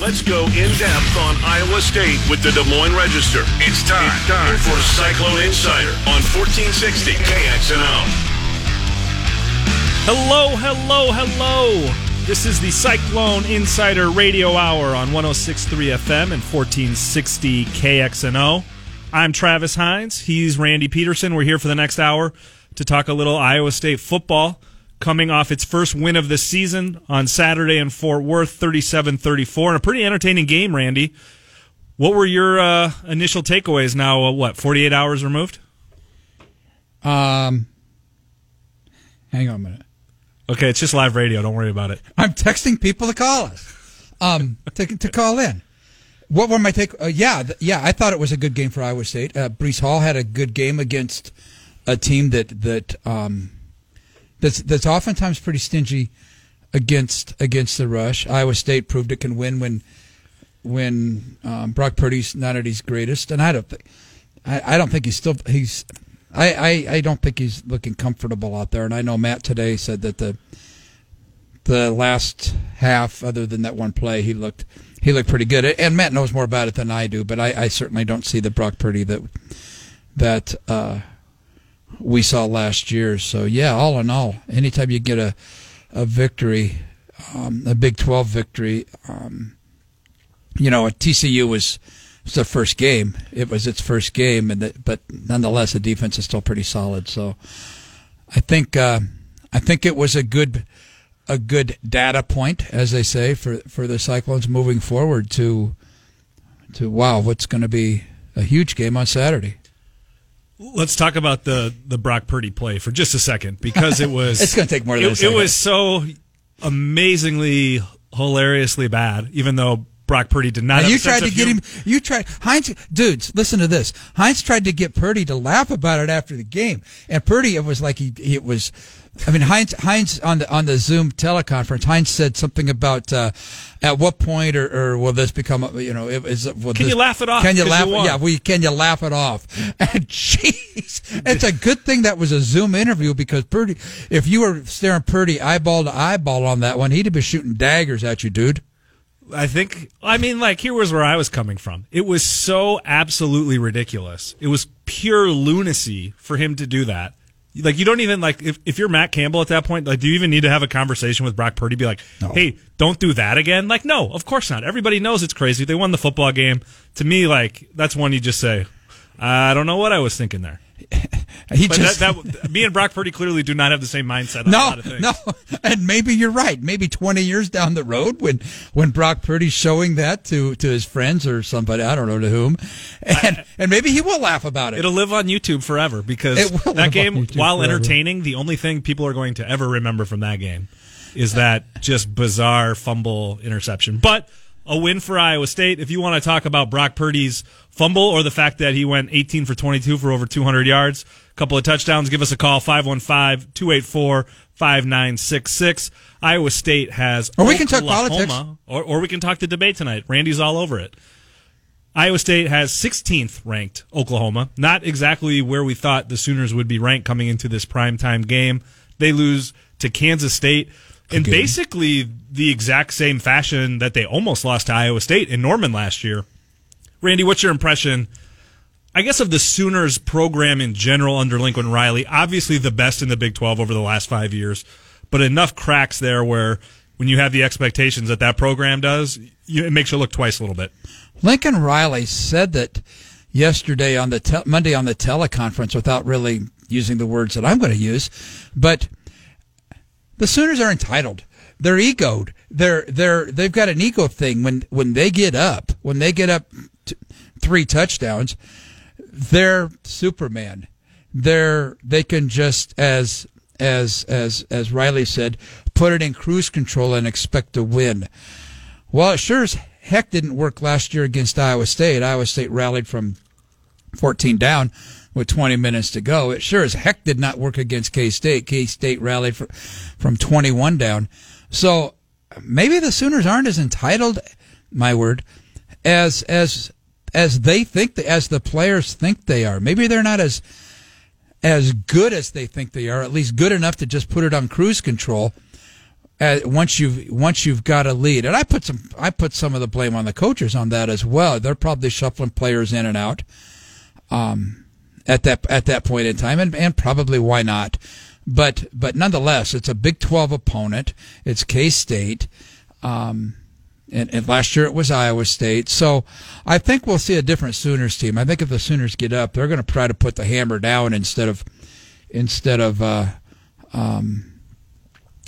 Let's go in depth on Iowa State with the Des Moines Register. It's time, it's time for Cyclone Insider on 1460 KXNO. Hello, hello, hello. This is the Cyclone Insider Radio Hour on 1063 FM and 1460 KXNO. I'm Travis Hines. He's Randy Peterson. We're here for the next hour to talk a little Iowa State football coming off its first win of the season on Saturday in Fort Worth, 37 34. And a pretty entertaining game, Randy. What were your uh, initial takeaways now, uh, what, 48 hours removed? Um, hang on a minute. Okay, it's just live radio. Don't worry about it. I'm texting people to call us, um, to, to call in. What were my take? Uh, yeah, th- yeah, I thought it was a good game for Iowa State. Uh, Breece Hall had a good game against a team that that um, that's that's oftentimes pretty stingy against against the rush. Iowa State proved it can win when when um, Brock Purdy's not at his greatest, and I don't think I, I don't think he's still he's I, I, I don't think he's looking comfortable out there. And I know Matt today said that the the last half, other than that one play, he looked he looked pretty good. And Matt knows more about it than I do, but I, I certainly don't see the Brock Purdy that that uh, we saw last year. So yeah, all in all, anytime you get a a victory, um, a Big Twelve victory, um, you know, a TCU was it's the first game. It was its first game, and the, but nonetheless, the defense is still pretty solid. So, I think uh, I think it was a good a good data point, as they say, for for the Cyclones moving forward to to wow, what's going to be a huge game on Saturday. Let's talk about the the Brock Purdy play for just a second because it was it's going to take more than it, it was so amazingly hilariously bad, even though Brock Purdy did not. You tried to get him. You tried Hines, Dudes, listen to this. Hines tried to get Purdy to laugh about it after the game, and Purdy, it was like he it was. I mean, Hines, Hines on the on the Zoom teleconference, Hines said something about uh, at what point or, or will this become you know is will can this, you laugh it off? Can you laugh? You yeah, we can you laugh it off? And jeez, it's a good thing that was a Zoom interview because Purdy, if you were staring Purdy eyeball to eyeball on that one, he'd have been shooting daggers at you, dude. I think, I mean, like, here was where I was coming from. It was so absolutely ridiculous. It was pure lunacy for him to do that. Like, you don't even, like, if, if you're Matt Campbell at that point, like, do you even need to have a conversation with Brock Purdy? Be like, no. hey, don't do that again? Like, no, of course not. Everybody knows it's crazy. They won the football game. To me, like, that's one you just say, I don't know what I was thinking there. he but just that, that, me and Brock Purdy clearly do not have the same mindset. no, no, and maybe you're right. Maybe 20 years down the road, when when Brock Purdy's showing that to to his friends or somebody, I don't know to whom, and I, and maybe he will laugh about it. It'll live on YouTube forever because that game, while forever. entertaining, the only thing people are going to ever remember from that game is that just bizarre fumble interception. But a win for Iowa State. If you want to talk about Brock Purdy's fumble or the fact that he went 18 for 22 for over 200 yards, a couple of touchdowns, give us a call 515 284 5966. Iowa State has Or we can talk politics or, or we can talk the debate tonight. Randy's all over it. Iowa State has 16th ranked Oklahoma. Not exactly where we thought the Sooners would be ranked coming into this primetime game. They lose to Kansas State in basically the exact same fashion that they almost lost to Iowa State in Norman last year. Randy, what's your impression? I guess of the Sooners program in general under Lincoln Riley. Obviously, the best in the Big 12 over the last five years, but enough cracks there where when you have the expectations that that program does, you, it makes you look twice a little bit. Lincoln Riley said that yesterday on the te- Monday on the teleconference without really using the words that I'm going to use, but the Sooners are entitled. They're egoed. They're they're they've got an ego thing when when they get up when they get up three touchdowns, they're Superman. They're they can just as as as as Riley said, put it in cruise control and expect to win. Well, it sure as heck didn't work last year against Iowa State. Iowa State rallied from 14 down with 20 minutes to go. It sure as heck did not work against K State. K State rallied for, from 21 down. So maybe the Sooners aren't as entitled, my word, as as as they think, the, as the players think they are. Maybe they're not as as good as they think they are. At least good enough to just put it on cruise control. uh, once you've once you've got a lead, and I put some I put some of the blame on the coaches on that as well. They're probably shuffling players in and out, um, at that at that point in time, and, and probably why not. But but nonetheless, it's a Big Twelve opponent. It's K State. Um, and, and, last year it was Iowa State. So I think we'll see a different Sooners team. I think if the Sooners get up, they're going to try to put the hammer down instead of instead of uh, um,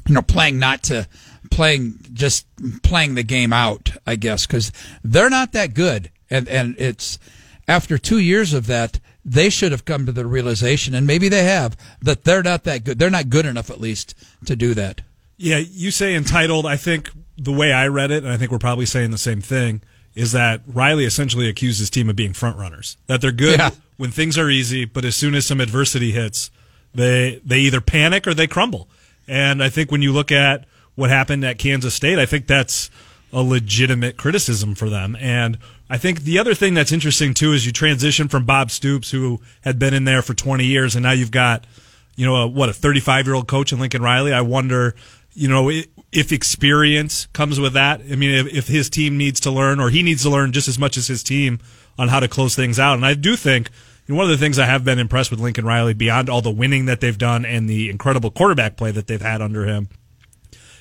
you know playing not to playing just playing the game out. I guess because they're not that good, and and it's after two years of that. They should have come to the realization, and maybe they have, that they're not that good. They're not good enough, at least, to do that. Yeah, you say entitled. I think the way I read it, and I think we're probably saying the same thing, is that Riley essentially accused his team of being front runners. That they're good yeah. when things are easy, but as soon as some adversity hits, they they either panic or they crumble. And I think when you look at what happened at Kansas State, I think that's a legitimate criticism for them. And I think the other thing that's interesting too is you transition from Bob Stoops, who had been in there for 20 years, and now you've got, you know, a, what a 35 year old coach in Lincoln Riley. I wonder you know, if experience comes with that. I mean, if, if, his team needs to learn, or he needs to learn just as much as his team on how to close things out. And I do think you know, one of the things I have been impressed with Lincoln Riley, beyond all the winning that they've done and the incredible quarterback play that they've had under him,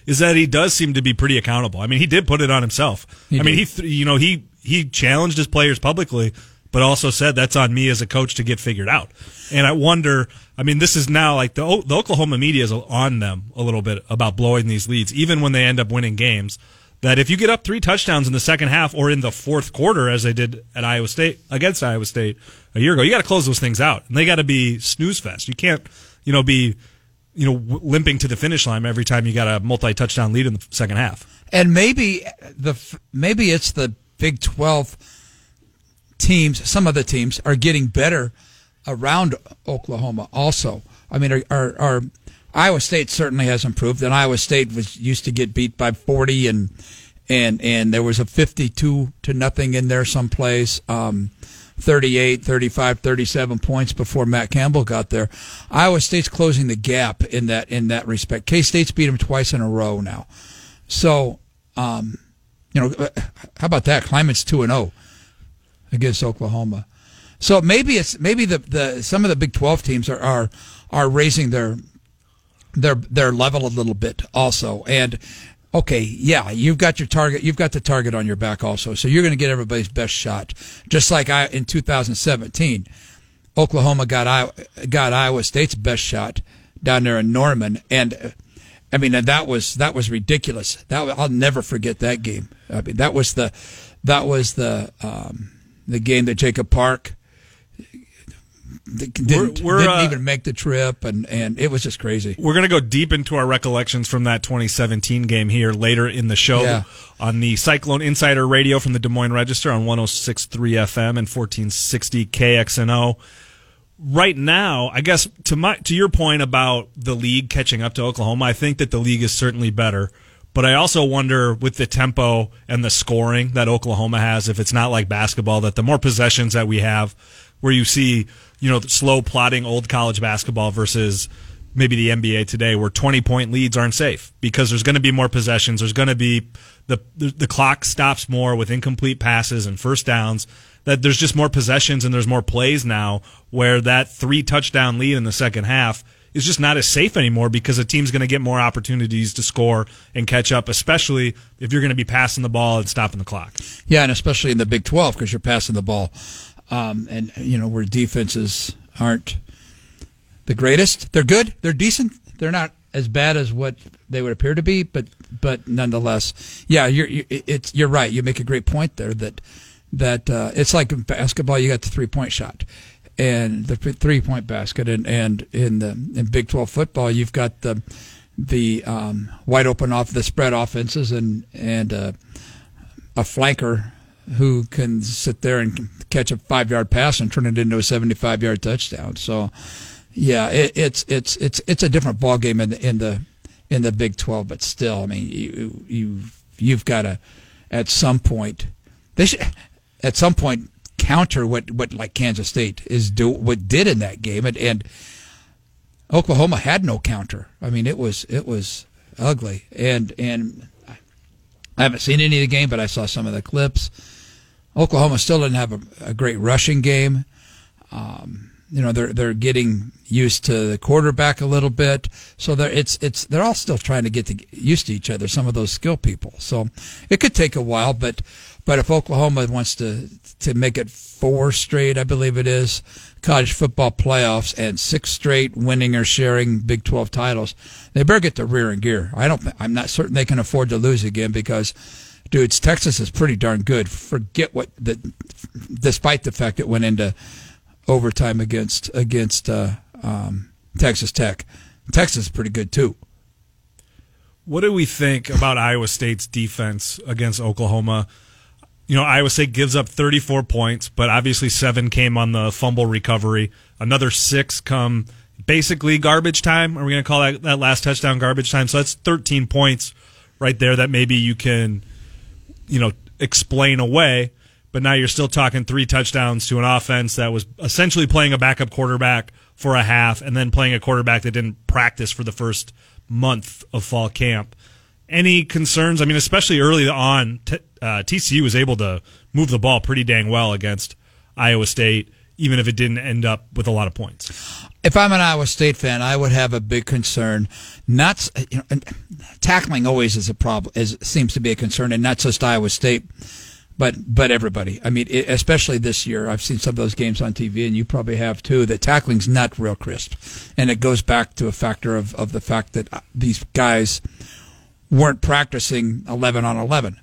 is that he does seem to be pretty accountable. I mean, he did put it on himself. He I mean, he you know he he challenged his players publicly, but also said that's on me as a coach to get figured out. And I wonder I mean, this is now like the, the Oklahoma media is on them a little bit about blowing these leads, even when they end up winning games. That if you get up three touchdowns in the second half or in the fourth quarter, as they did at Iowa State against Iowa State a year ago, you got to close those things out, and they got to be snooze fest. You can't, you know, be, you know, limping to the finish line every time you got a multi touchdown lead in the second half. And maybe the maybe it's the Big Twelve teams. Some of the teams are getting better around Oklahoma also. I mean, our, Iowa State certainly has improved, and Iowa State was used to get beat by 40 and and and there was a 52 to nothing in there someplace. Um, 38, 35, 37 points before Matt Campbell got there. Iowa State's closing the gap in that in that respect. K State's beat them twice in a row now. So, um, you know, how about that? Klieman's two and zero oh against Oklahoma. So maybe it's maybe the, the some of the Big Twelve teams are, are are raising their their their level a little bit also. And okay, yeah, you've got your target, you've got the target on your back also. So you're going to get everybody's best shot. Just like I in 2017, Oklahoma got Iowa, got Iowa State's best shot down there in Norman, and I mean that was that was ridiculous. That I'll never forget that game. I mean that was the that was the um, the game that Jacob Park didn't, we're, we're, didn't uh, even make the trip, and, and it was just crazy. We're going to go deep into our recollections from that 2017 game here later in the show yeah. on the Cyclone Insider Radio from the Des Moines Register on 106.3 FM and 1460 KXNO. Right now, I guess to my to your point about the league catching up to Oklahoma, I think that the league is certainly better. But I also wonder with the tempo and the scoring that Oklahoma has, if it's not like basketball, that the more possessions that we have, where you see you know, slow plotting old college basketball versus maybe the NBA today where 20 point leads aren't safe because there's going to be more possessions. There's going to be the, the, the clock stops more with incomplete passes and first downs that there's just more possessions and there's more plays now where that three touchdown lead in the second half is just not as safe anymore because a team's going to get more opportunities to score and catch up, especially if you're going to be passing the ball and stopping the clock. Yeah, and especially in the Big 12 because you're passing the ball um, and you know where defenses aren't the greatest. They're good. They're decent. They're not as bad as what they would appear to be, but but nonetheless, yeah, you're you, it's you're right. You make a great point there that that uh, it's like in basketball. You got the three point shot and the three point basket, and and in the in Big Twelve football, you've got the the um, wide open off the spread offenses and and uh, a flanker who can sit there and catch a five yard pass and turn it into a 75 yard touchdown. So, yeah, it, it's it's it's it's a different ball game in the in the in the Big 12, but still, I mean, you you you've got to at some point they should at some point counter what what like Kansas State is do what did in that game and, and Oklahoma had no counter. I mean, it was it was ugly. And and I haven't seen any of the game, but I saw some of the clips. Oklahoma still didn't have a, a great rushing game. Um, you know they're they're getting used to the quarterback a little bit, so they're it's it's they're all still trying to get to, used to each other. Some of those skill people, so it could take a while. But but if Oklahoma wants to to make it four straight, I believe it is college football playoffs and six straight winning or sharing Big Twelve titles, they better get the rear in gear. I don't. I'm not certain they can afford to lose again because dudes, Texas is pretty darn good. Forget what the, despite the fact it went into overtime against against uh, um, Texas Tech. Texas is pretty good too. What do we think about Iowa State's defense against Oklahoma? You know, Iowa State gives up 34 points, but obviously seven came on the fumble recovery. Another six come basically garbage time. Are we going to call that, that last touchdown garbage time? So that's 13 points right there that maybe you can, you know, explain away but now you're still talking three touchdowns to an offense that was essentially playing a backup quarterback for a half and then playing a quarterback that didn't practice for the first month of fall camp. Any concerns? I mean, especially early on, t- uh, TCU was able to move the ball pretty dang well against Iowa State, even if it didn't end up with a lot of points. If I'm an Iowa State fan, I would have a big concern. Not you know, tackling always is a problem. Is seems to be a concern, and not just Iowa State but but everybody. I mean, especially this year, I've seen some of those games on TV, and you probably have too. That tackling's not real crisp, and it goes back to a factor of of the fact that uh, these guys weren't practicing eleven on eleven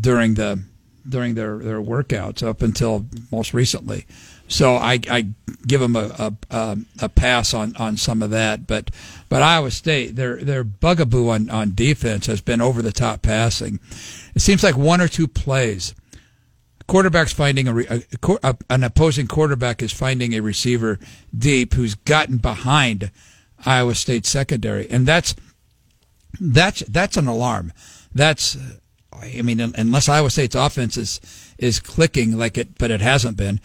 during the during their their workouts up until most recently. So I, I give them a, a, a pass on, on some of that, but but Iowa State their their bugaboo on, on defense has been over the top passing. It seems like one or two plays quarterback's finding a, a, an opposing quarterback is finding a receiver deep who's gotten behind Iowa State secondary, and that's that's that's an alarm. That's I mean, unless Iowa State's offense is is clicking like it, but it hasn't been.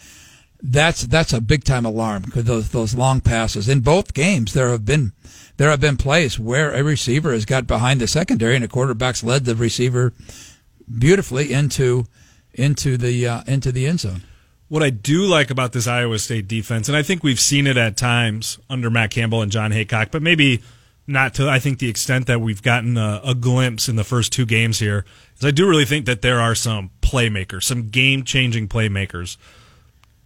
That's that's a big time alarm because those those long passes in both games there have been there have been plays where a receiver has got behind the secondary and a quarterback's led the receiver beautifully into into the uh, into the end zone. What I do like about this Iowa State defense, and I think we've seen it at times under Matt Campbell and Jon Heacock, but maybe not to I think the extent that we've gotten a, a glimpse in the first two games here, is I do really think that there are some playmakers, some game changing playmakers.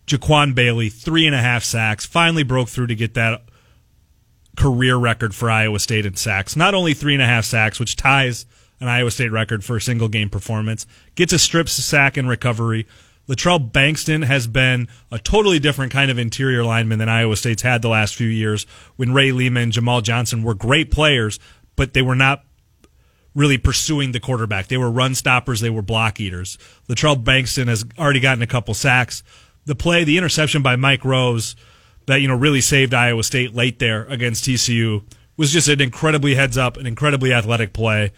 Jaquan Bailey, three and a half sacks, finally broke through to get that career record for Iowa State in sacks. Not only three and a half sacks, which ties an Iowa State record for a single game performance. Gets a strip sack in recovery. Latrell Bankston has been a totally different kind of interior lineman than Iowa State's had the last few years when Ray Lima, and Jamahl Johnson were great players, but they were not really pursuing the quarterback. They were run stoppers, they were block eaters. Latrell Bankston has already gotten a couple sacks. The play, the interception by Mike Rose that, you know, really saved Iowa State late there against TCU was just an incredibly heads up, an incredibly athletic play.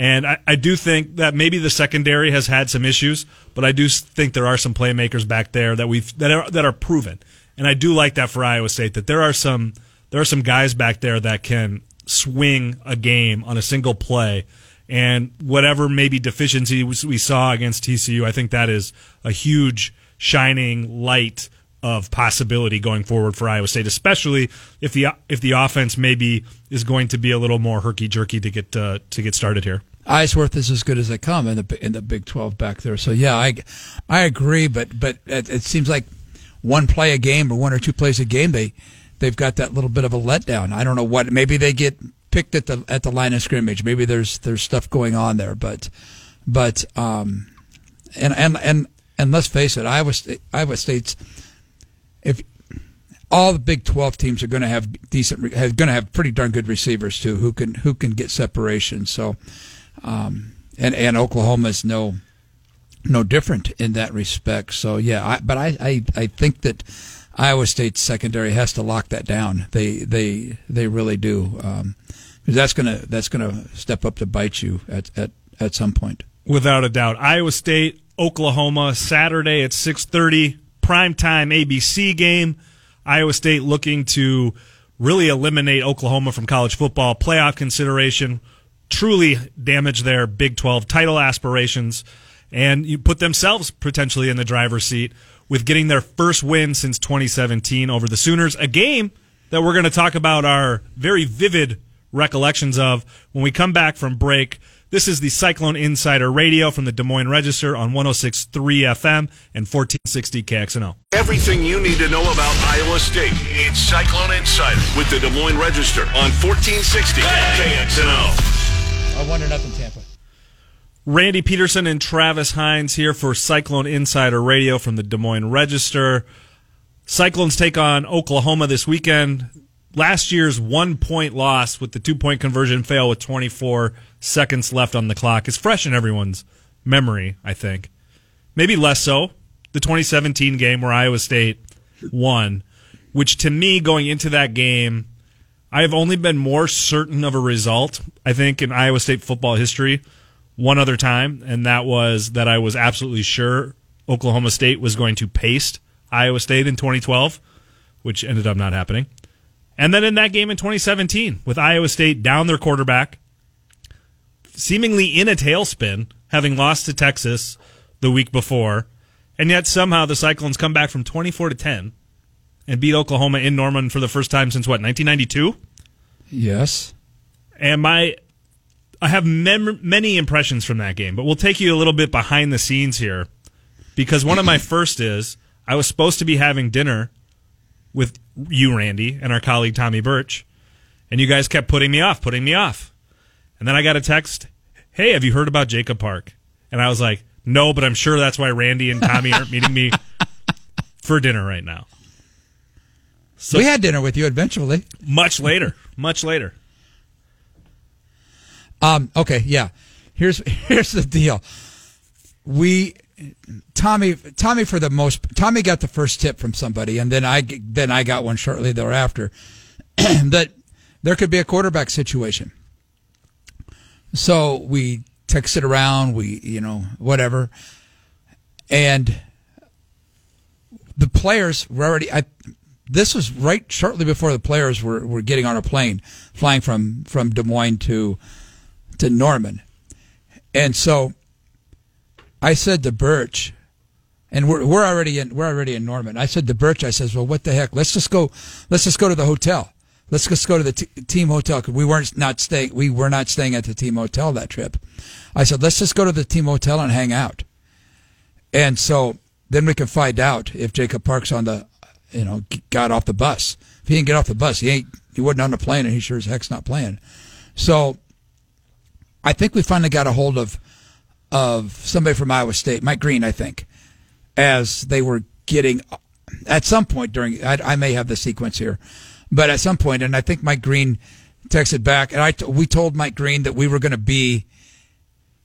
And I, I do think that maybe the secondary has had some issues, but I do think there are some playmakers back there that we've that are that are proven. And I do like that for Iowa State that there are some there are some guys back there that can swing a game on a single play. And whatever maybe deficiency we saw against TCU, I think that is a huge shining light of possibility going forward for Iowa State, especially if the if the offense maybe is going to be a little more herky jerky to get uh, to get started here. Eisworth is as good as they come in the in the Big Twelve back there. So yeah, I I agree, but but it, it, seems like one play a game or one or two plays a game they they've got that little bit of a letdown. I don't know what maybe they get picked at the at the line of scrimmage. Maybe there's there's stuff going on there, but but um and and and and let's face it, Iowa State, Iowa State's if all the Big Twelve teams are going to have decent, going to have pretty darn good receivers too, who can who can get separation. So um, and and Oklahoma is no no different in that respect. So yeah, I, but I, I I think that Iowa State's secondary has to lock that down. They they they really do. Um, that's gonna that's gonna step up to bite you at at at some point. Without a doubt, Iowa State, Oklahoma, Saturday at six thirty, prime time ABC game. Iowa State looking to really eliminate Oklahoma from college football playoff consideration truly damage their Big 12 title aspirations and you put themselves potentially in the driver's seat with getting their first win since 2017 over the Sooners, a game that we're going to talk about our very vivid recollections of when we come back from break. This is the Cyclone Insider Radio from the Des Moines Register on 106.3 FM and 1460 KXNO. Everything you need to know about Iowa State. It's Cyclone Insider with the Des Moines Register on 1460 KXNO. I wonder nothing, Tampa. Randy Peterson and Travis Hines here for Cyclone Insider Radio from the Des Moines Register. Cyclones take on Oklahoma this weekend. Last year's one point loss with the two point conversion fail with 24 seconds left on the clock is fresh in everyone's memory, I think. Maybe less so. The 2017 game where Iowa State won, which to me, going into that game, I have only been more certain of a result, I think, in Iowa State football history one other time, and that was that I was absolutely sure Oklahoma State was going to paste Iowa State in 2012, which ended up not happening. And then in that game in 2017, with Iowa State down their quarterback, seemingly in a tailspin, having lost to Texas the week before, and yet somehow the Cyclones come back from 24 to 10 and beat Oklahoma in Norman for the first time since what 1992. Yes. And my I have mem- many impressions from that game, but we'll take you a little bit behind the scenes here because one of my first is I was supposed to be having dinner with you, Randy, and our colleague Tommy Birch, and you guys kept putting me off, putting me off. And then I got a text, "Hey, have you heard about Jacob Park?" And I was like, "No, but I'm sure that's why Randy and Tommy aren't meeting me for dinner right now." So we had dinner with you eventually. Much later, much later. Um, okay, yeah. Here's here's the deal. We Tommy Tommy for the most Tommy got the first tip from somebody, and then I then I got one shortly thereafter that there could be a quarterback situation. So we texted around, we you know whatever, and the players were already. I this was right shortly before the players were, were getting on a plane, flying from from Des Moines to to Norman. And so I said to Birch, and we're, we're already in we're already in Norman. I said to Birch, I says, well, what the heck? Let's just go. Let's just go to the hotel. Let's just go to the t- team hotel because we weren't not staying. We were not staying at the team hotel that trip. I said, let's just go to the team hotel and hang out. And so then we can find out if Jacob Parks on the, you know, got off the bus. If he didn't get off the bus, he ain't. He wasn't on the plane, and he sure as heck's not playing. So I think we finally got a hold of of somebody from Iowa State, Mike Green, I think, as they were getting at some point during. I, I may have the sequence here, but at some point, and I think Mike Green texted back, and I we told Mike Green that we were going to be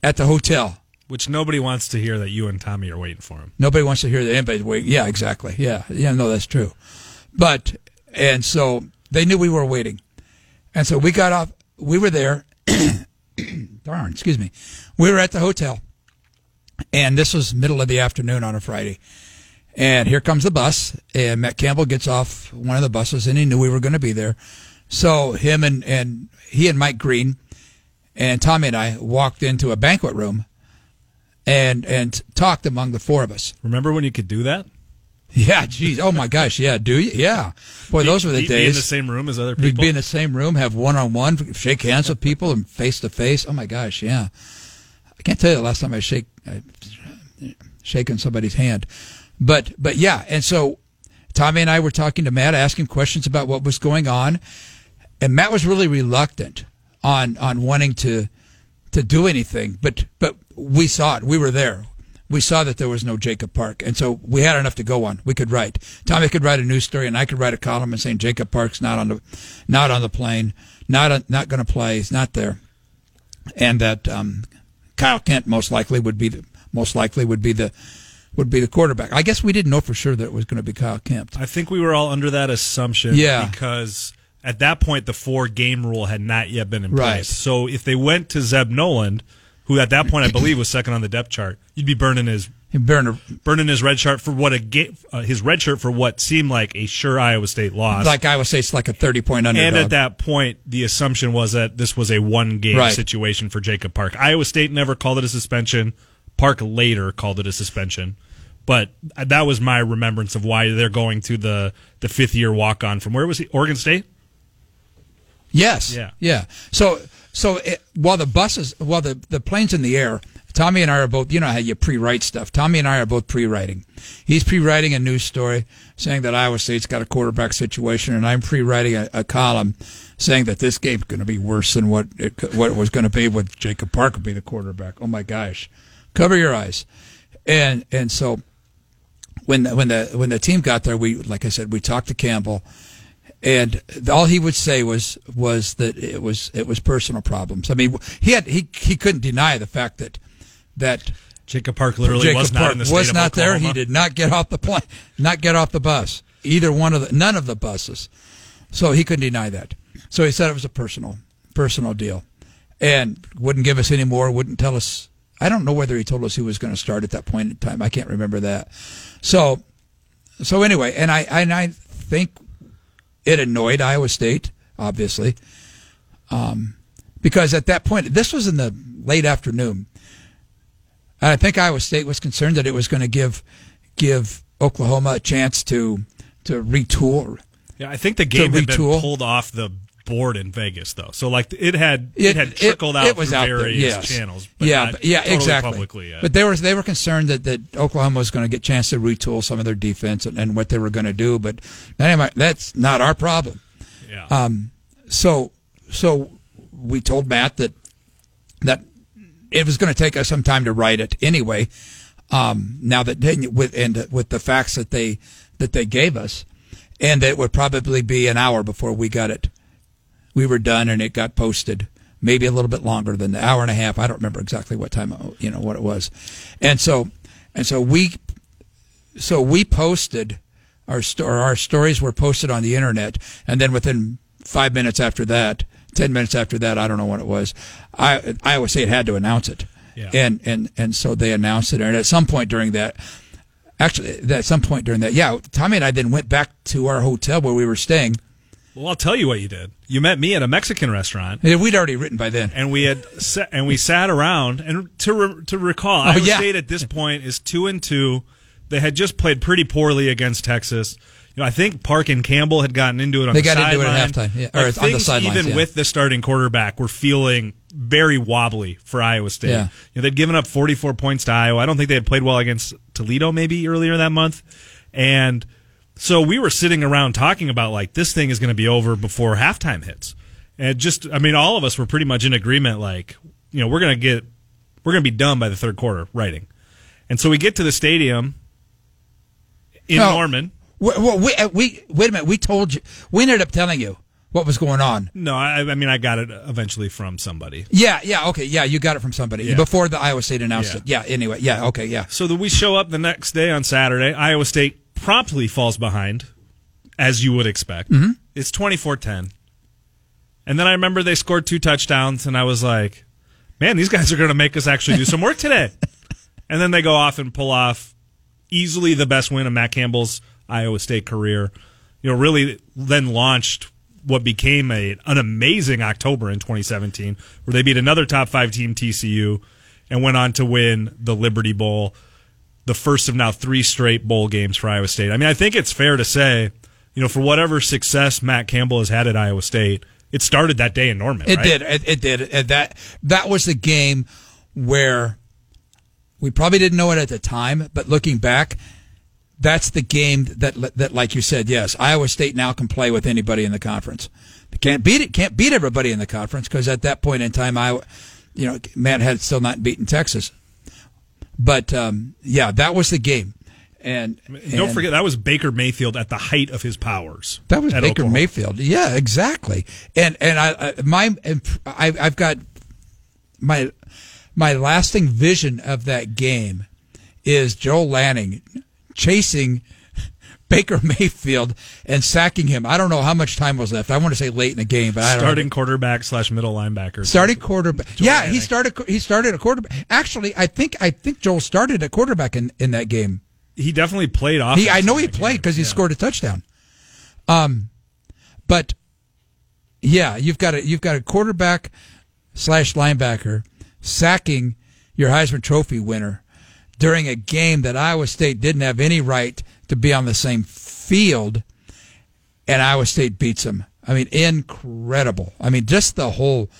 at the hotel. Which nobody wants to hear that you and Tommy are waiting for him. Nobody wants to hear that anybody's waiting. Yeah, exactly. Yeah, yeah, no, that's true. But and so they knew we were waiting, and so we got off. We were there. darn, excuse me. We were at the hotel, and this was middle of the afternoon on a Friday. And here comes the bus, and Matt Campbell gets off one of the buses, and he knew we were going to be there. So him and, and he and Mike Green and Tommy and I walked into a banquet room and and talked among the four of us. Remember when you could do that? Yeah, geez. Oh my gosh. Yeah. Do you? Yeah. Boy, those were the be, days. Be in the same room as other people. We'd be in the same room, have one on one, shake hands with people, and face to face. Oh my gosh. Yeah. I can't tell you the last time I shake, I, shaking somebody's hand, but but yeah. And so Tommy and I were talking to Matt, asking questions about what was going on, and Matt was really reluctant on on wanting to to do anything, but but we saw it. We were there we saw that there was no Jacob Park, and so we had enough to go on. We could write. Tommy could write a news story, and I could write a column and saying Jacob Park's not on the, not on the plane, not not going to play. He's not there, and that um, Kyle Kempt most likely would be the most likely would be the would be the quarterback. I guess we didn't know for sure that it was going to be Kyle Kempt. I think we were all under that assumption. Yeah. because at that point the four game rule had not yet been in place. Right. So if they went to Zeb Noland, who at that point I believe was second on the depth chart, you'd be burning his Burner, burning his red shirt for what a ga- uh, his red shirt for what seemed like a sure Iowa State loss. like Iowa State's like a thirty point underdog. and at that point, the assumption was that this was a one game Right. situation for Jacob Park. Iowa State never called it a suspension. Park later called it a suspension. But that was my remembrance of why they're going to the, the fifth year walk on from where was he? Oregon State? Yes. Yeah. Yeah. So so it, while the buses, while the the plane's in the air, Tommy and I are both. You know how you pre-write stuff. Tommy and I are both pre-writing. He's pre-writing a news story saying that Iowa State's got a quarterback situation, and I'm pre-writing a, a column saying that this game's going to be worse than what it, what it was going to be with Jacob Parker be the quarterback. Oh my gosh, cover your eyes, and and so when the, when the when the team got there, we like I said, we talked to Campbell, and all he would say was was that it was it was personal problems. I mean, he had he he couldn't deny the fact that that Jacob Park literally Jacob was not Park in the was not there. He did not get off the plane, not get off the bus. Either one of the none of the buses. So he couldn't deny that. So he said it was a personal personal deal, and wouldn't give us any more. Wouldn't tell us. I don't know whether he told us he was going to start at that point in time. I can't remember that. So, so anyway, and I and I think it annoyed Iowa State, obviously, um, because at that point, this was in the late afternoon. And I think Iowa State was concerned that it was going to give give Oklahoma a chance to to retool. Yeah, I think the game had been pulled off the board in Vegas though. So like it had it, had trickled out it was through out there, various yes. channels. But yeah, yeah, totally exactly. Publicly yet. But they were they were concerned that, that Oklahoma was going to get a chance to retool some of their defense and, and what they were going to do. But anyway, that's not our problem. yeah. Um, so so we told Matt that that it was going to take us some time to write it anyway. Um, now that with and with the facts that they that they gave us, and that it would probably be an hour before we got it. We were done, and it got posted. Maybe a little bit longer than the hour and a half. I don't remember exactly what time you know what it was, and so and so we so we posted our sto- or our stories were posted on the internet, and then within five minutes after that, ten minutes after that, I don't know what it was. I Iowa State had to announce it, Yeah. and and and so they announced it. And at some point during that, actually, at some point during that, yeah, Tommy and I then went back to our hotel where we were staying. Well, I'll tell you what you did. You met me at a Mexican restaurant. And We'd already written by then. and we had sa- and we sat around and to re- to recall, Iowa Oh, yeah. State at this point is two and two. They had just played pretty poorly against Texas. You know, I think Park and Campbell had gotten into it on They the got into it at halftime, yeah, Like, on the Even yeah. with the starting quarterback, we were feeling very wobbly for Iowa State. Yeah. You know, they'd given up 44 points to Iowa. I don't think they had played well against Toledo maybe earlier that month, and so we were sitting around talking about like this thing is going to be over before halftime hits. And just I mean all of us were pretty much in agreement like, you know, we're going to get we're going to be done by the third quarter writing. And so we get to the stadium in No. Norman. We, well, we, uh, we wait a minute. We told you. We ended up telling you what was going on. No, I, I mean I got it eventually from somebody. Yeah, yeah, okay, yeah. You got it from somebody Yeah. before the Iowa State announced Yeah. it. Yeah. Anyway, yeah, okay, yeah. So that we show up the next day on Saturday, Iowa State promptly falls behind, as you would expect. Mm-hmm. It's 24-10. And then I remember they scored two touchdowns, and I was like, man, these guys are going to make us actually do some work today. and then they go off and pull off easily the best win of Matt Campbell's Iowa State career. You know, really then launched what became a an amazing October in 2017, where they beat another top five team, TCU, and went on to win the Liberty Bowl, the first of now three straight bowl games for Iowa State. I mean, I think it's fair to say, you know, for whatever success Matt Campbell has had at Iowa State, it started that day in Norman. It right? did. It, it did. And that that was the game where we probably didn't know it at the time, but looking back, that's the game that that like you said, yes, Iowa State now can play with anybody in the conference. They can't beat it. Can't beat everybody in the conference because at that point in time, Iowa, you know, Matt had still not beaten Texas. But um, yeah, that was the game. And, Don't forget that was Baker Mayfield at the height of his powers. That was Baker Oklahoma. Mayfield. Yeah, exactly. And and I, I my I, I've got my my lasting vision of that game is Joel Lanning chasing Baker Mayfield and sacking him. I don't know how much time was left. I want to say late in the game, but I don't Starting quarterback slash middle linebacker. Starting quarterback. Yeah, he started. He started a quarterback. Actually, I think I think Joel started a quarterback in, in that game. He definitely played off. I know he played because he scored a touchdown. Um, but yeah, you've got a you've got a quarterback slash linebacker sacking your Heisman Trophy winner during a game that Iowa State didn't have any right to be on the same field, and Iowa State beats them. I mean, incredible. I mean, just the whole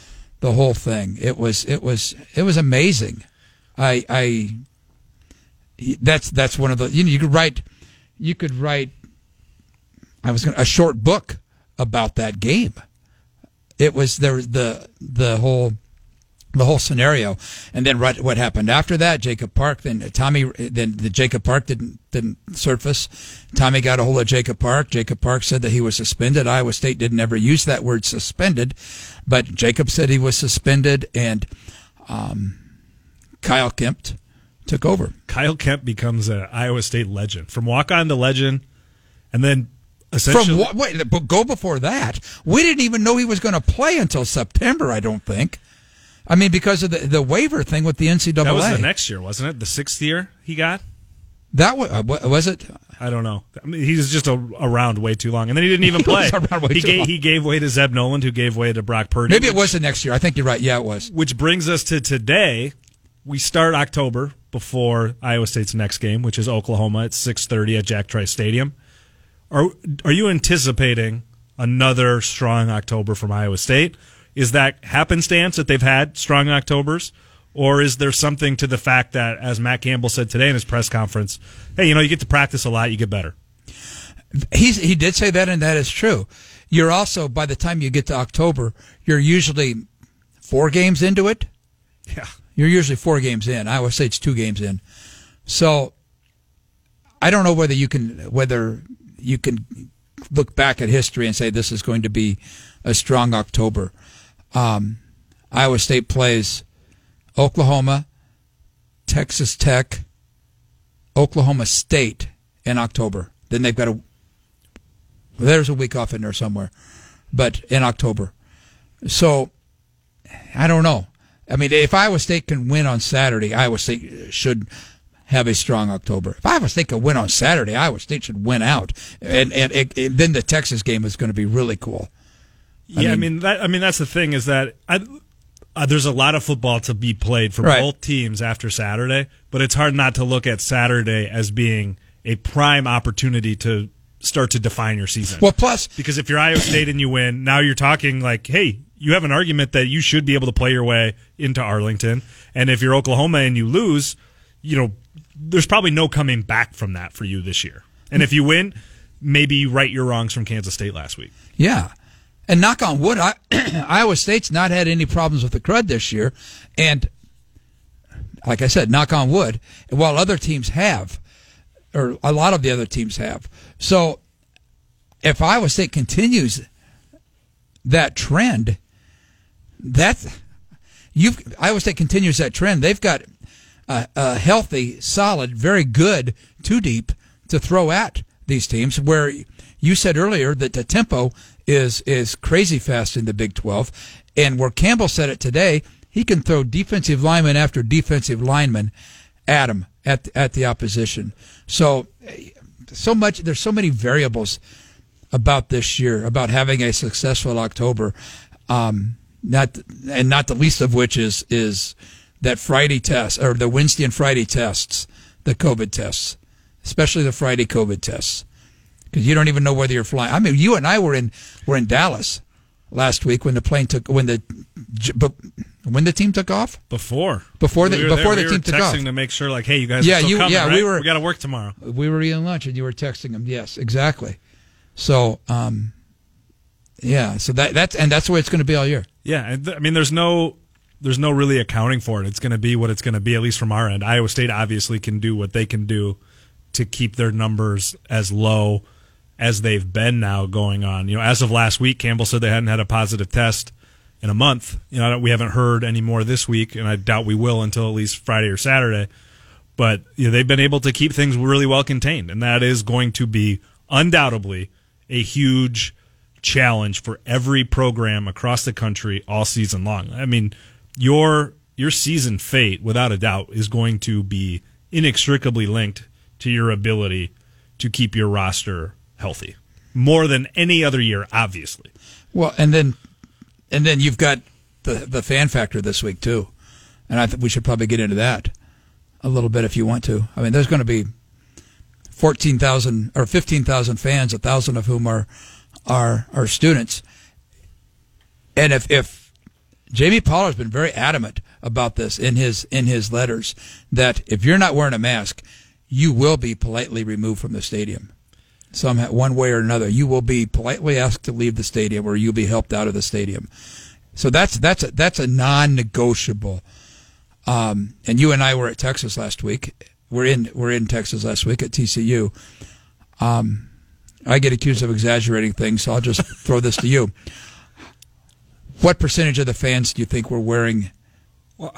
the whole thing. It was it was it was amazing. I I that's that's one of the you know you could write you could write I was to a short book about that game. It was there was the the whole the whole scenario, and then what what happened after that? Jacob Park, then Tommy, then the Jacob Park didn't didn't surface. Tommy got a hold of Jacob Park. Jacob Park said that he was suspended. Iowa State didn't ever use that word suspended, but Jacob said he was suspended, and um, Kyle Kempt took over. Kyle Kempt becomes an Iowa State legend from walk on to legend, and then essentially From what? Wait, but go before that. We didn't even know he was going to play until September. I don't think. I mean, because of the the waiver thing with the NCAA. that was the next year, wasn't it? The sixth year he got. That was, uh, was it. I don't know. I mean, he was just a, around way too long, and then he didn't even play. he too gave long. he gave way to Zeb Noland, who gave way to Brock Purdy. Maybe it which- was the next year. I think you're right. Yeah, it was. Which brings us to today. We start October before Iowa State's next game, which is Oklahoma at 6:30 at Jack Trice Stadium. Are are you anticipating another strong October from Iowa State? Is that happenstance that they've had strong Octobers? Or is there something to the fact that, as Matt Campbell said today in his press conference, hey, you know, you get to practice a lot, you get better. He's, he did say that, and that is true. You're also, by the time you get to October, you're usually four games into it. Yeah. You're usually four games in. I would say it's two games in. So I don't know whether you can whether you can look back at history and say this is going to be a strong October. Um, Iowa State plays Oklahoma, Texas Tech, Oklahoma State in October. Then they've got a there's a week off in there somewhere, but in October. So I don't know. I mean, if Iowa State can win on Saturday, Iowa State should have a strong October. If Iowa State can win on Saturday, Iowa State should win out, and and it, then the Texas game is going to be really cool. Yeah, I mean- mean, that. I mean, that's the thing is that I, uh, there's a lot of football to be played for Right. both teams after Saturday, but it's hard not to look at Saturday as being a prime opportunity to start to define your season. Well, plus because if you're Iowa State and you win, now you're talking like, hey, you have an argument that you should be able to play your way into Arlington, and if you're Oklahoma and you lose, you know, there's probably no coming back from that for you this year. And if you win, maybe right your wrongs from Kansas State last week. Yeah. And knock on wood, I, Iowa State's not had any problems with the crud this year. And like I said, knock on wood, while other teams have, or a lot of the other teams have. So if Iowa State continues that trend, that's you've Iowa State continues that trend. They've got a, a healthy, solid, very good two deep to throw at these teams. Where you said earlier that the tempo is is crazy fast in the Big Twelve, and where Campbell said it today, he can throw defensive lineman after defensive lineman at him at at the opposition. So so much there's so many variables about this year about having a successful October. Um, not and not the least of which is is that Friday test or the Wednesday and Friday tests, the COVID tests, especially the Friday COVID tests, because you don't even know whether you're flying. I mean, you and I were in were in Dallas last week when the plane took when the when the team took off. Before Before the- We before there. the We team were took texting off. to make sure, like, hey, you guys, Yeah, are still you- coming, yeah, we were- We got to work tomorrow. We were eating lunch and you were texting them. Yes, exactly. So, um, yeah, so that that's and that's the way it's going to be all year. Yeah, I mean, there's no, there's no really accounting for it. It's going to be what it's going to be, at least from our end. Iowa State obviously can do what they can do to keep their numbers as low as they've been now going on. You know, as of last week, Campbell said they hadn't had a positive test in a month. You know, we haven't heard any more this week, and I doubt we will until at least Friday or Saturday. But you know, they've been able to keep things really well contained, and that is going to be undoubtedly a huge challenge for every program across the country all season long. I mean, your your season fate, without a doubt, is going to be inextricably linked to your ability to keep your roster healthy more than any other year, obviously. Well, and then and then you've got the the fan factor this week too, and I think we should probably get into that a little bit if you want to. I mean, there's going to be fourteen thousand or fifteen thousand fans, a thousand of whom are are are students, and if if Jamie Pollard's been very adamant about this in his in his letters that if you're not wearing a mask, you will be politely removed from the stadium. Some one way or another, you will be politely asked to leave the stadium, or you'll be helped out of the stadium. So that's that's a, that's a non-negotiable. Um, and you and I were at Texas last week. We're in we're in Texas last week at TCU. Um, I get accused of exaggerating things, so I'll just throw this to you. What percentage of the fans do you think were wearing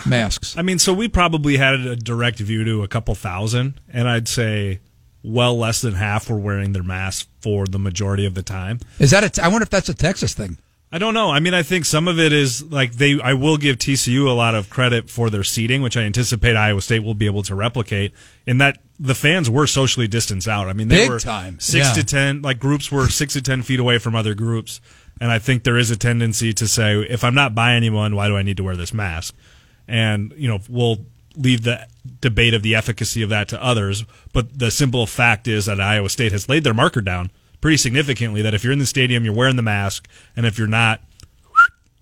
masks? I mean, so we probably had a direct view to a couple thousand, and I'd say well less than half were wearing their masks for the majority of the time. Is that a t- I wonder if that's a Texas thing. I don't know. I mean, I think some of it is like they. I will give TCU a lot of credit for their seating, which I anticipate Iowa State will be able to replicate. In that the fans were socially distanced out. I mean, they Big were time. six Yeah. to ten. Like groups were six to ten feet away from other groups, and I think there is a tendency to say, if I'm not by anyone, why do I need to wear this mask? And you know, we'll leave the debate of the efficacy of that to others. But the simple fact is that Iowa State has laid their marker down pretty significantly. That if you're in the stadium, you're wearing the mask, and if you're not,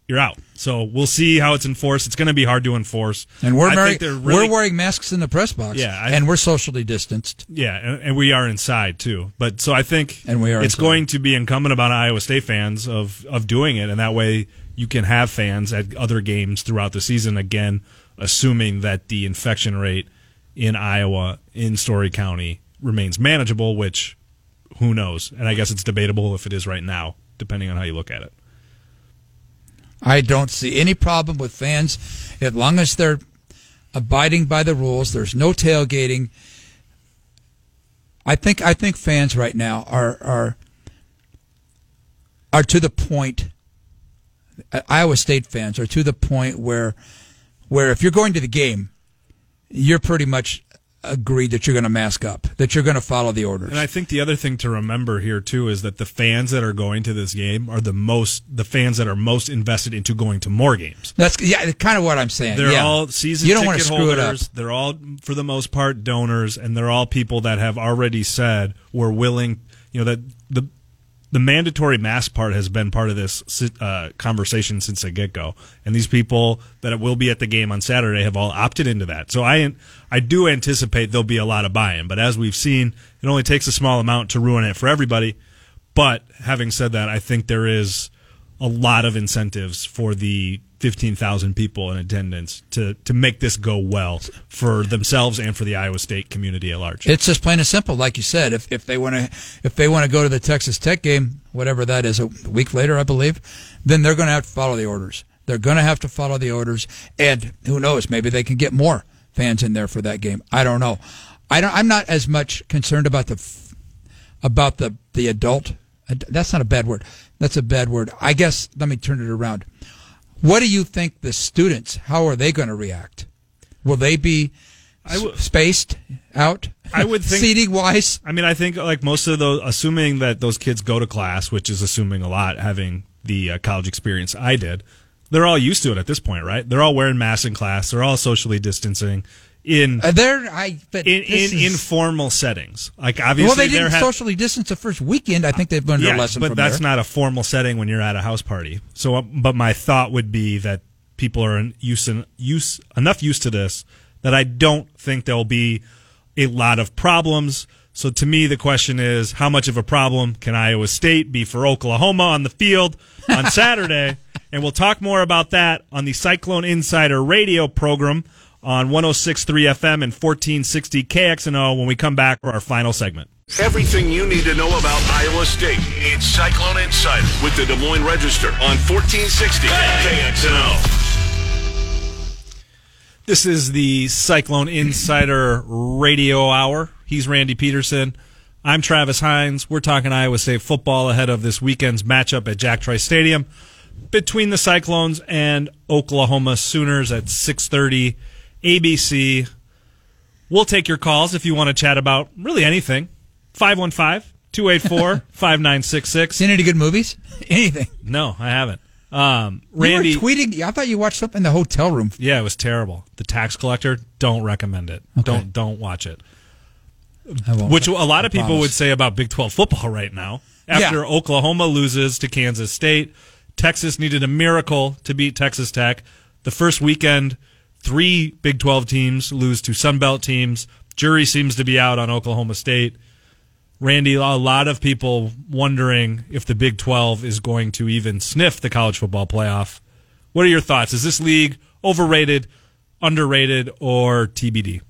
you're out. So we'll see how it's enforced. It's going to be hard to enforce. And we're I very, think they're really- we're wearing masks in the press box. Yeah, I- and we're socially distanced. Yeah, and, and we are inside too. But so I think And we are it's inside. going to be incumbent upon Iowa State fans of of doing it, and that way you can have fans at other games throughout the season. Again, assuming that the infection rate in Iowa in Story County remains manageable, which who knows? And I guess it's debatable if it is right now, depending on how you look at it. I don't see any problem with fans as long as they're abiding by the rules. There's no tailgating. I think I think fans right now are are are to the point. uh, Iowa State fans are to the point where where if you're going to the game, you're pretty much agreed that you're going to mask up, that you're going to follow the orders. And I think the other thing to remember here too is that the fans that are going to this game are the most the fans that are most invested into going to more games. That's yeah, kind of what I'm saying. They're yeah. all season You don't ticket screw it up. holders. They're all, for the most part, donors, and they're all people that have already said we're willing. You know that the mandatory mask part has been part of this uh, conversation since the get go, and these people that will be at the game on Saturday have all opted into that. So I I do anticipate there'll be a lot of buy-in, but as we've seen, it only takes a small amount to ruin it for everybody. But having said that, I think there is a lot of incentives for the 15,000 people in attendance to, to make this go well for themselves and for the Iowa State community at large. It's just plain and simple, like you said. If if they want to if they want to go to the Texas Tech game, whatever that is, a week later, I believe, then they're going to have to follow the orders. They're going to have to follow the orders, and who knows? Maybe they can get more fans in there for that game. I don't know. I don't. I'm not as much concerned about the about the the adult. That's not a bad word. That's a bad word. I guess. Let me turn it around. What do you think the students? How are they going to react? Will they be I w- s- spaced out? I would think- seating wise. I mean, I think like most of those, assuming that those kids go to class, which is assuming a lot, having the uh, college experience I did, they're all used to it at this point, right? They're all wearing masks in class. They're all socially distancing in Uh, they're I but in, in is- informal settings. Like obviously, well, they didn't have- socially distance the first weekend. I think they've learned their lesson but that's there. not a formal setting when you're at a house party. So, uh, but my thought would be that people are in use, use enough used to this that I don't think there'll be a lot of problems. So, to me, the question is, how much of a problem can Iowa State be for Oklahoma on the field on Saturday? and we'll talk more about that on the Cyclone Insider radio program on 106.3 FM and 1460 KXNO when we come back for our final segment. Everything you need to know about Iowa State. It's Cyclone Insider with the Des Moines Register on 1460 KXNO. This is the Cyclone Insider Radio Hour. He's Randy Peterson. I'm Travis Hines. We're talking Iowa State football ahead of this weekend's matchup at Jack Trice Stadium between the Cyclones and Oklahoma Sooners at 6:30 ABC. We'll take your calls if you want to chat about really anything. 515 284 5966. Seen any good movies? Anything? No, I haven't. Um, Randy. You were tweeting. I thought you watched something in the hotel room. Yeah, it was terrible. The Tax Collector. Don't recommend it. Okay. Don't don't watch it. Which a lot of people would say about Big 12 football right now. After Yeah. Oklahoma loses to Kansas State, Texas needed a miracle to beat Texas Tech. The first weekend, three Big 12 teams lose to Sun Belt teams. Jury seems to be out on Oklahoma State. Randy, a lot of people wondering if the Big 12 is going to even sniff the college football playoff. What are your thoughts? Is this league overrated, underrated, or TBD?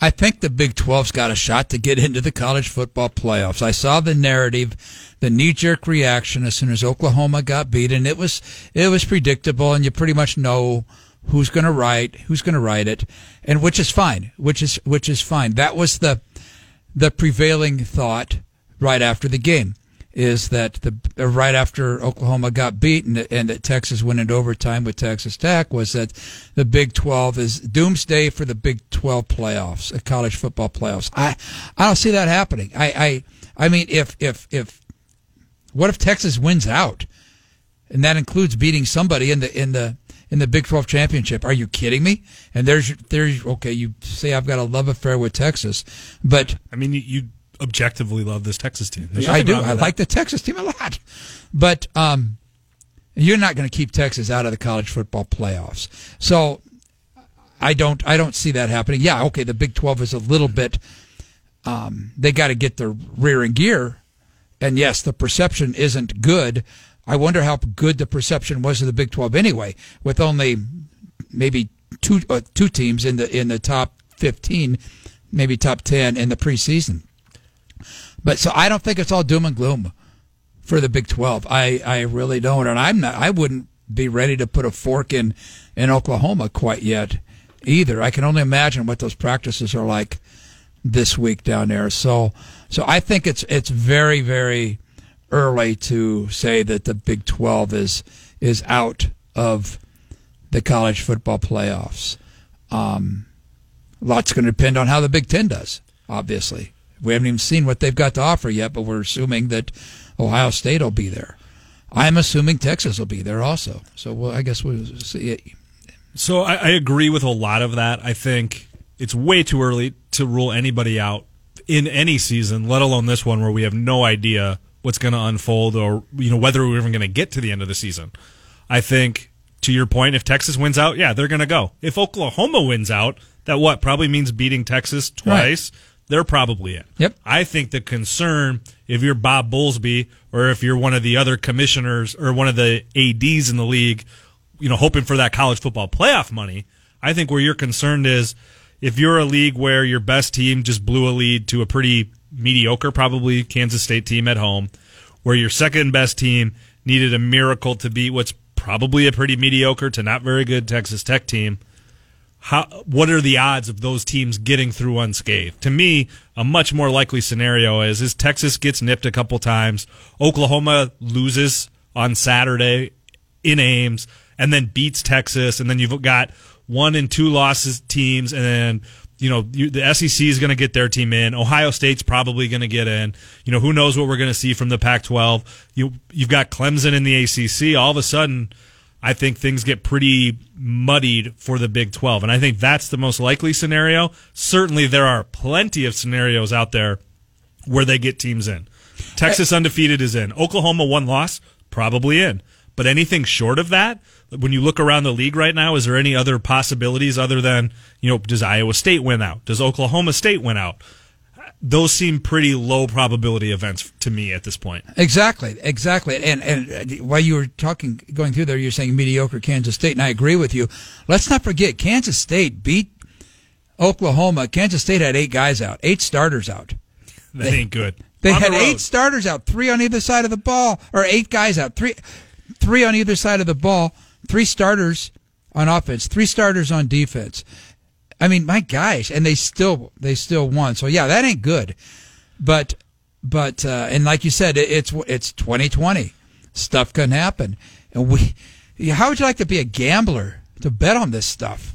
I think the Big 12's got a shot to get into the college football playoffs. I saw the narrative, the knee-jerk reaction as soon as Oklahoma got beaten. it was it was predictable, and you pretty much know who's going to write who's going to write it, and which is fine, which is which is fine. That was the the prevailing thought right after the game is that the right after Oklahoma got beaten and that Texas went into overtime with Texas Tech was that the Big 12 is doomsday for the Big 12 playoffs, uh, college football playoffs. I I don't see that happening. I I I mean if if if what if Texas wins out? And that includes beating somebody in the in the in the Big 12 championship. Are you kidding me? And there's there's okay, you say I've got a love affair with Texas, but I mean, you, objectively love this Texas team. There's I do. I that. like the Texas team a lot, but um, you're not going to keep Texas out of the college football playoffs. So I don't. I don't see that happening. Yeah, okay. The Big Twelve is a little bit. Um, they got to get their rear in gear, and yes, the perception isn't good. I wonder how good the perception was of the Big Twelve anyway, with only maybe two uh, two teams in the in the top fifteen, maybe top ten in the preseason. But so I don't think it's all doom and gloom for the Big 12. I, I really don't. And I'm not, I wouldn't be ready to put a fork in, in Oklahoma quite yet either. I can only imagine what those practices are like this week down there. So, so I think it's, it's very, very early to say that the Big 12 is, is out of the college football playoffs. Um, lots going to depend on how the Big Ten does, obviously. We haven't even seen what they've got to offer yet, but we're assuming that Ohio State will be there. I'm assuming Texas will be there also. So well, I guess we'll see. So I, I agree with a lot of that. I think it's way too early to rule anybody out in any season, let alone this one where we have no idea what's going to unfold or you know whether we're even going to get to the end of the season. I think to your point, if Texas wins out, yeah, they're going to go. If Oklahoma wins out, that what probably means beating Texas twice. They're probably in. Yep. I think the concern, if you're Bob Bowlesby or if you're one of the other commissioners or one of the ADs in the league, you know, hoping for that college football playoff money, I think where you're concerned is if you're a league where your best team just blew a lead to a pretty mediocre, probably Kansas State team at home, where your second best team needed a miracle to beat what's probably a pretty mediocre to not very good Texas Tech team how what are the odds of those teams getting through unscathed? To me, a much more likely scenario is is Texas gets nipped a couple times, Oklahoma loses on Saturday in Ames, and then beats Texas, and then you've got one and two losses teams, and then you know you, the SEC is going to get their team in. Ohio State's probably going to get in. You know who knows what we're going to see from the Pac-12. You you've got Clemson in the ACC. All of a sudden. I think things get pretty muddied for the Big 12. And I think that's the most likely scenario. Certainly, there are plenty of scenarios out there where they get teams in. Texas undefeated is in. Oklahoma one loss, probably in. But anything short of that, when you look around the league right now, is there any other possibilities other than, you know, does Iowa State win out? Does Oklahoma State win out? Those seem pretty low probability events to me at this point. Exactly, exactly. And and while you were talking, going through there, you're saying mediocre Kansas State, and I agree with you. Let's not forget, Kansas State beat Oklahoma. Kansas State had eight guys out, eight starters out. That ain't good. They On had road. eight starters out, three on either side of the ball, or eight guys out, three, three on either side of the ball, three starters on offense, three starters on defense. I mean, my gosh, and they still they still won. So yeah, that ain't good. But but uh, and like you said, it, it's it's 2020. Stuff can happen, and we. How would you like to be a gambler to bet on this stuff?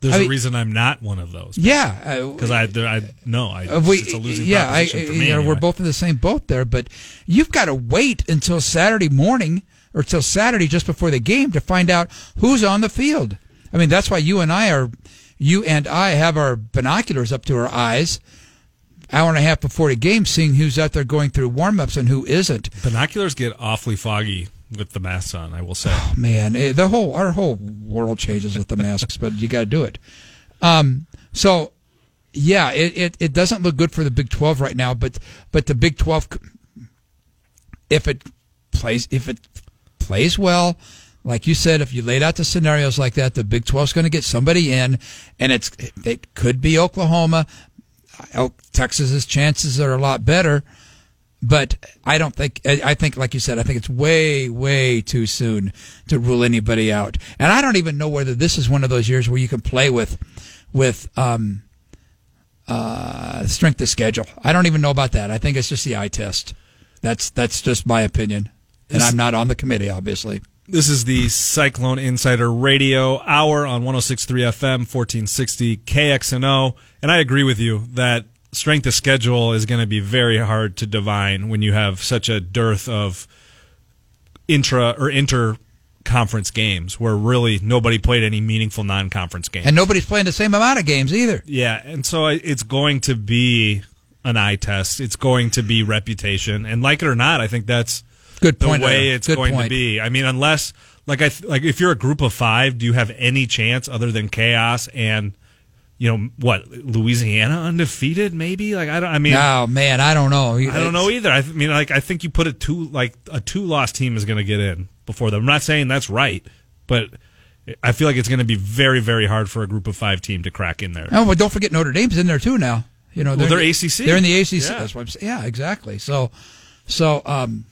There's I a mean- reason I'm not one of those. Yeah, Because I, I no, I, Uh, we, it's a losing yeah, I, proposition for you me. know, we're both in the same boat there, but you've got to wait until Saturday morning or till Saturday just before the game to find out who's on the field. I mean, that's why you and I are, you and I have our binoculars up to our eyes, hour and a half before the game, seeing who's out there going through warm-ups and who isn't. Binoculars get awfully foggy with the masks on. I will say. Oh, man, eh, the whole our whole world changes with the masks, but you got to do it. Um, so yeah, it, it it doesn't look good for the Big Twelve right now, but but the Big Twelve, if it plays if it plays well. Like you said, if you laid out the scenarios like that, the Big 12 is going to get somebody in, and it's it could be Oklahoma. Texas's chances are a lot better, but I don't think. I think, like you said, I think it's way, way too soon to rule anybody out. And I don't even know whether this is one of those years where you can play with, with um, uh, strength of schedule. I don't even know about that. I think it's just the eye test. That's that's just my opinion, and I'm not on the committee, obviously. This is the Cyclone Insider Radio Hour on 106.3 FM, 1460 KXNO. And I agree with you that strength of schedule is going to be very hard to divine when you have such a dearth of intra or inter conference games where really nobody played any meaningful non conference games. And nobody's playing the same amount of games either. Yeah, and so it's going to be an eye test. It's going to be reputation, and like it or not, I think that's Good point. the point. way it's Good going to be. I mean, unless like I th- like if you're a group of five, do you have any chance other than chaos and you know what Louisiana undefeated? Maybe like I don't. I mean. oh man, I don't know. I don't know either. I th- mean, like I think you put a two like a two loss team is going to get in before them. I'm not saying that's right, but I feel like it's going to be very very hard for a group of five team to crack in there. Oh, but don't forget Notre Dame's in there too now. You know, Well, they're ACC. They're in the ACC. Yeah. That's what I'm saying. Yeah, exactly. So, so, um,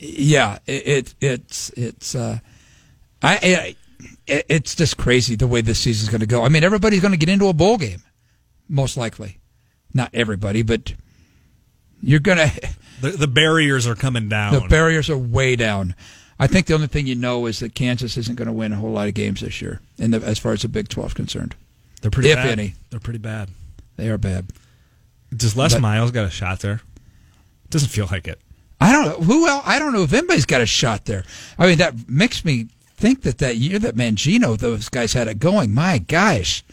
yeah, it, it it's it's uh, I, it, it's just crazy the way this season's going to go. I mean, everybody's going to get into a bowl game, most likely. Not everybody, but you're going to. The, the barriers are coming down. The barriers are way down. I think the only thing you know is that Kansas isn't going to win a whole lot of games this year, in the, as far as the Big 12 is concerned. They're pretty if bad. any. They're pretty bad. They are bad. Does Les But- Miles got a shot there? Doesn't feel like it. I don't know who else. I don't know if anybody's got a shot there. I mean, that makes me think that that year that Mangino, those guys had it going. My gosh,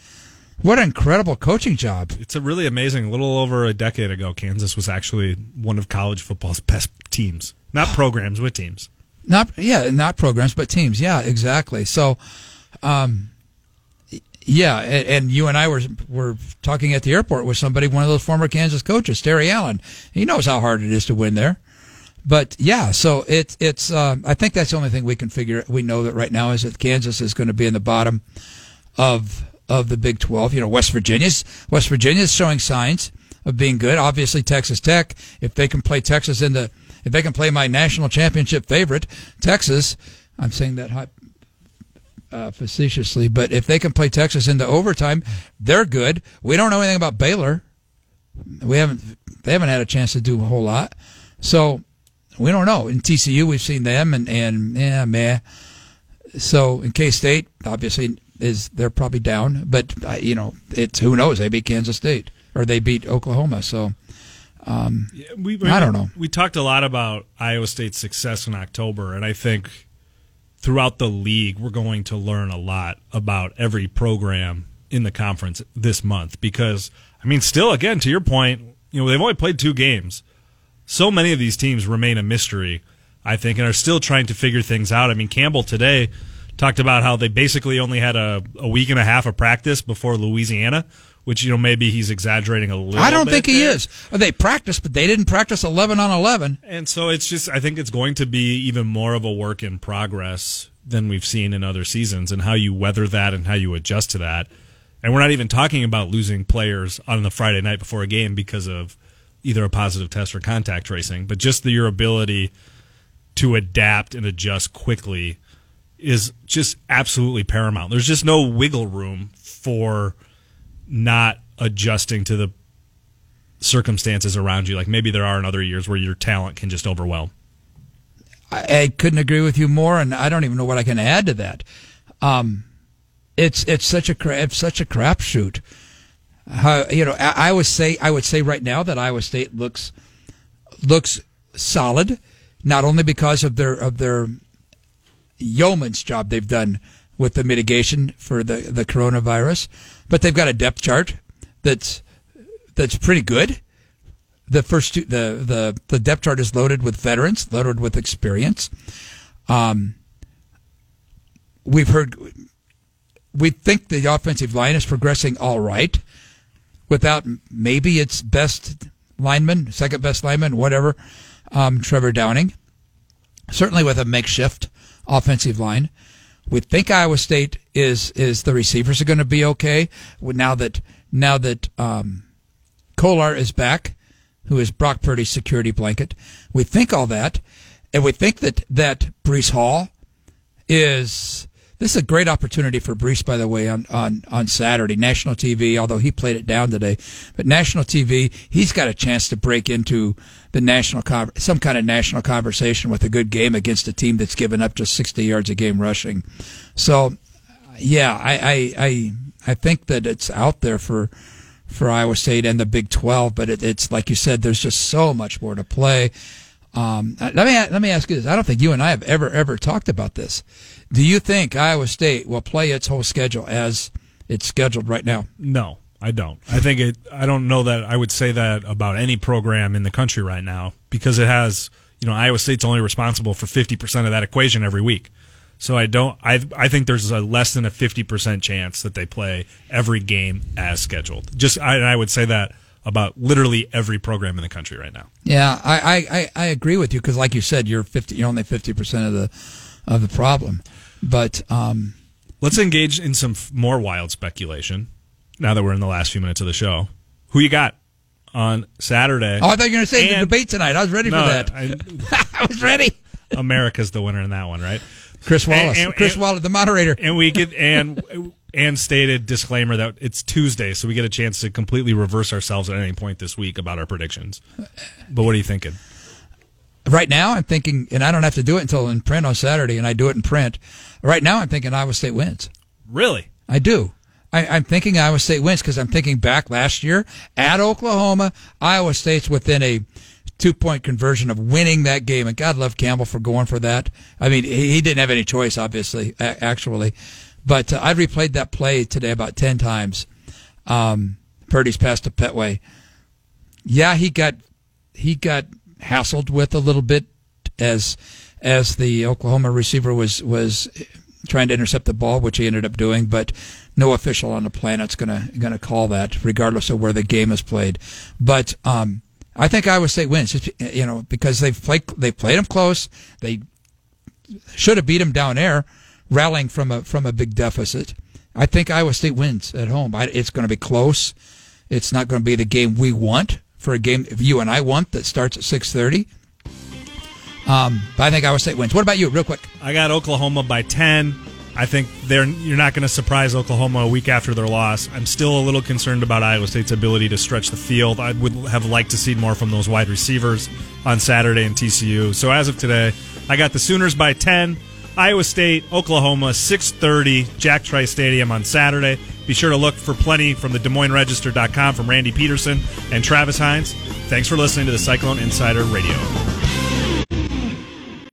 what an incredible coaching job! It's a really amazing. A little over a decade ago, Kansas was actually one of college football's best teams. Not programs, with teams. Not yeah, not programs, but teams. Yeah, exactly. So, um, yeah, and, and you and I were were talking at the airport with somebody, one of those former Kansas coaches, Terry Allen. He knows how hard it is to win there. But yeah, so it's it's. Uh, I think that's the only thing we can figure. We know that right now is that Kansas is going to be in the bottom of of the Big Twelve. You know, West Virginia's West Virginia's showing signs of being good. Obviously, Texas Tech, if they can play Texas in the, if they can play my national championship favorite, Texas. I'm saying that uh, facetiously, but if they can play Texas into overtime, they're good. We don't know anything about Baylor. We haven't. They haven't had a chance to do a whole lot, so we don't know. In TCU, we've seen them, and and yeah, meh. So in K State, obviously is they're probably down, but uh, you know it's who knows. They beat Kansas State or they beat Oklahoma. So um, We, I don't know. We talked a lot about Iowa State's success in October, and I think throughout the league, we're going to learn a lot about every program in the conference this month because, I mean, still, again, to your point, you know, they've only played two games. So many of these teams remain a mystery, I think, and are still trying to figure things out. I mean, Campbell today talked about how they basically only had a, a week and a half of practice before Louisiana, which, you know, maybe he's exaggerating a little I don't think he there. is. Uh, they practiced, but they didn't practice eleven on eleven. And so it's just, I think it's going to be even more of a work in progress than we've seen in other seasons and how you weather that and how you adjust to that. And we're not even talking about losing players on the Friday night before a game because of either a positive test or contact tracing, but just the, your ability to adapt and adjust quickly is just absolutely paramount. There's just no wiggle room for not adjusting to the circumstances around you. Like maybe there are in other years where your talent can just overwhelm. I, I couldn't agree with you more, and I don't even know what I can add to that. Um, it's it's such a it's such a crapshoot. How you know I, I would say I would say right now that Iowa State looks looks solid, not only because of their of their yeoman's job they've done with the mitigation for the the coronavirus, but they've got a depth chart that's that's pretty good. The first two, the the the depth chart is loaded with veterans, loaded with experience. Um, we've heard we think the offensive line is progressing all right without maybe its best lineman, second best lineman, whatever, um, Trevor Downing. Certainly with a makeshift offensive line. We think Iowa State is is the receivers are going to be okay now that now that um, Kolar is back, who is Brock Purdy's security blanket. We think all that, and we think that that Breece Hall is this is a great opportunity for Breece, by the way, on, on, on Saturday, national TV, although he played it down today. But national TV, he's got a chance to break into the national, some kind of national conversation with a good game against a team that's given up just 60 yards a game rushing. So, yeah, I, I, I, I think that it's out there for, for Iowa State and the Big 12, but it, it's like you said, there's just so much more to play. Um, let me let me ask you this. I don't think you and I have ever ever talked about this. Do you think Iowa State will play its whole schedule as it's scheduled right now? No, I don't. I think it. I don't know that I would say that about any program in the country right now because it has. You know, Iowa State's only responsible for fifty percent of that equation every week. So I don't. I I think there's a less than a fifty percent chance that they play every game as scheduled. Just I, I would say that about literally every program in the country right now. Yeah, I I, I agree with you because, like you said, you're fifty. You're only fifty percent of the of the problem. But um, let's engage in some f- more wild speculation. Now that we're in the last few minutes of the show, who you got on Saturday? Oh, I thought you were going to say and, the debate tonight. I was ready no, for that. I, I was ready. America's the winner in that one, right? Chris Wallace. And, and, Chris Wallace, the moderator. And we get and and stated disclaimer that it's Tuesday, so we get a chance to completely reverse ourselves at any point this week about our predictions. But what are you thinking? Right now, I'm thinking, and I don't have to do it until in print on Saturday, and I do it in print. Right now, I'm thinking Iowa State wins. Really? I do. I, am thinking Iowa State wins because I'm thinking back last year at Oklahoma, Iowa State's within a two point conversion of winning that game, and God love Campbell for going for that. I mean, he, he didn't have any choice, obviously, actually. But uh, I replayed that play today about 10 times. Um, Purdy's pass to Petway. Yeah, he got he got hassled with a little bit as as the Oklahoma receiver was was trying to intercept the ball, which he ended up doing. But no official on the planet's gonna gonna call that, regardless of where the game is played. But um, I think Iowa State wins, you know, because they've played they played them close. They should have beat them down there rallying from a from a big deficit. I think Iowa State wins at home. I, it's going to be close. It's not going to be the game we want for a game if you and I want that starts at six thirty. Um, but I think Iowa State wins. What about you, real quick? I got Oklahoma by ten. I think they're you're not going to surprise Oklahoma a week after their loss. I'm still a little concerned about Iowa State's ability to stretch the field. I would have liked to see more from those wide receivers on Saturday in TCU. So as of today, I got the Sooners by 10. Iowa State, Oklahoma, 6:30, Jack Trice Stadium on Saturday. Be sure to look for plenty from the Des Moines Register.com from Randy Peterson and Travis Hines. Thanks for listening to the Cyclone Insider Radio.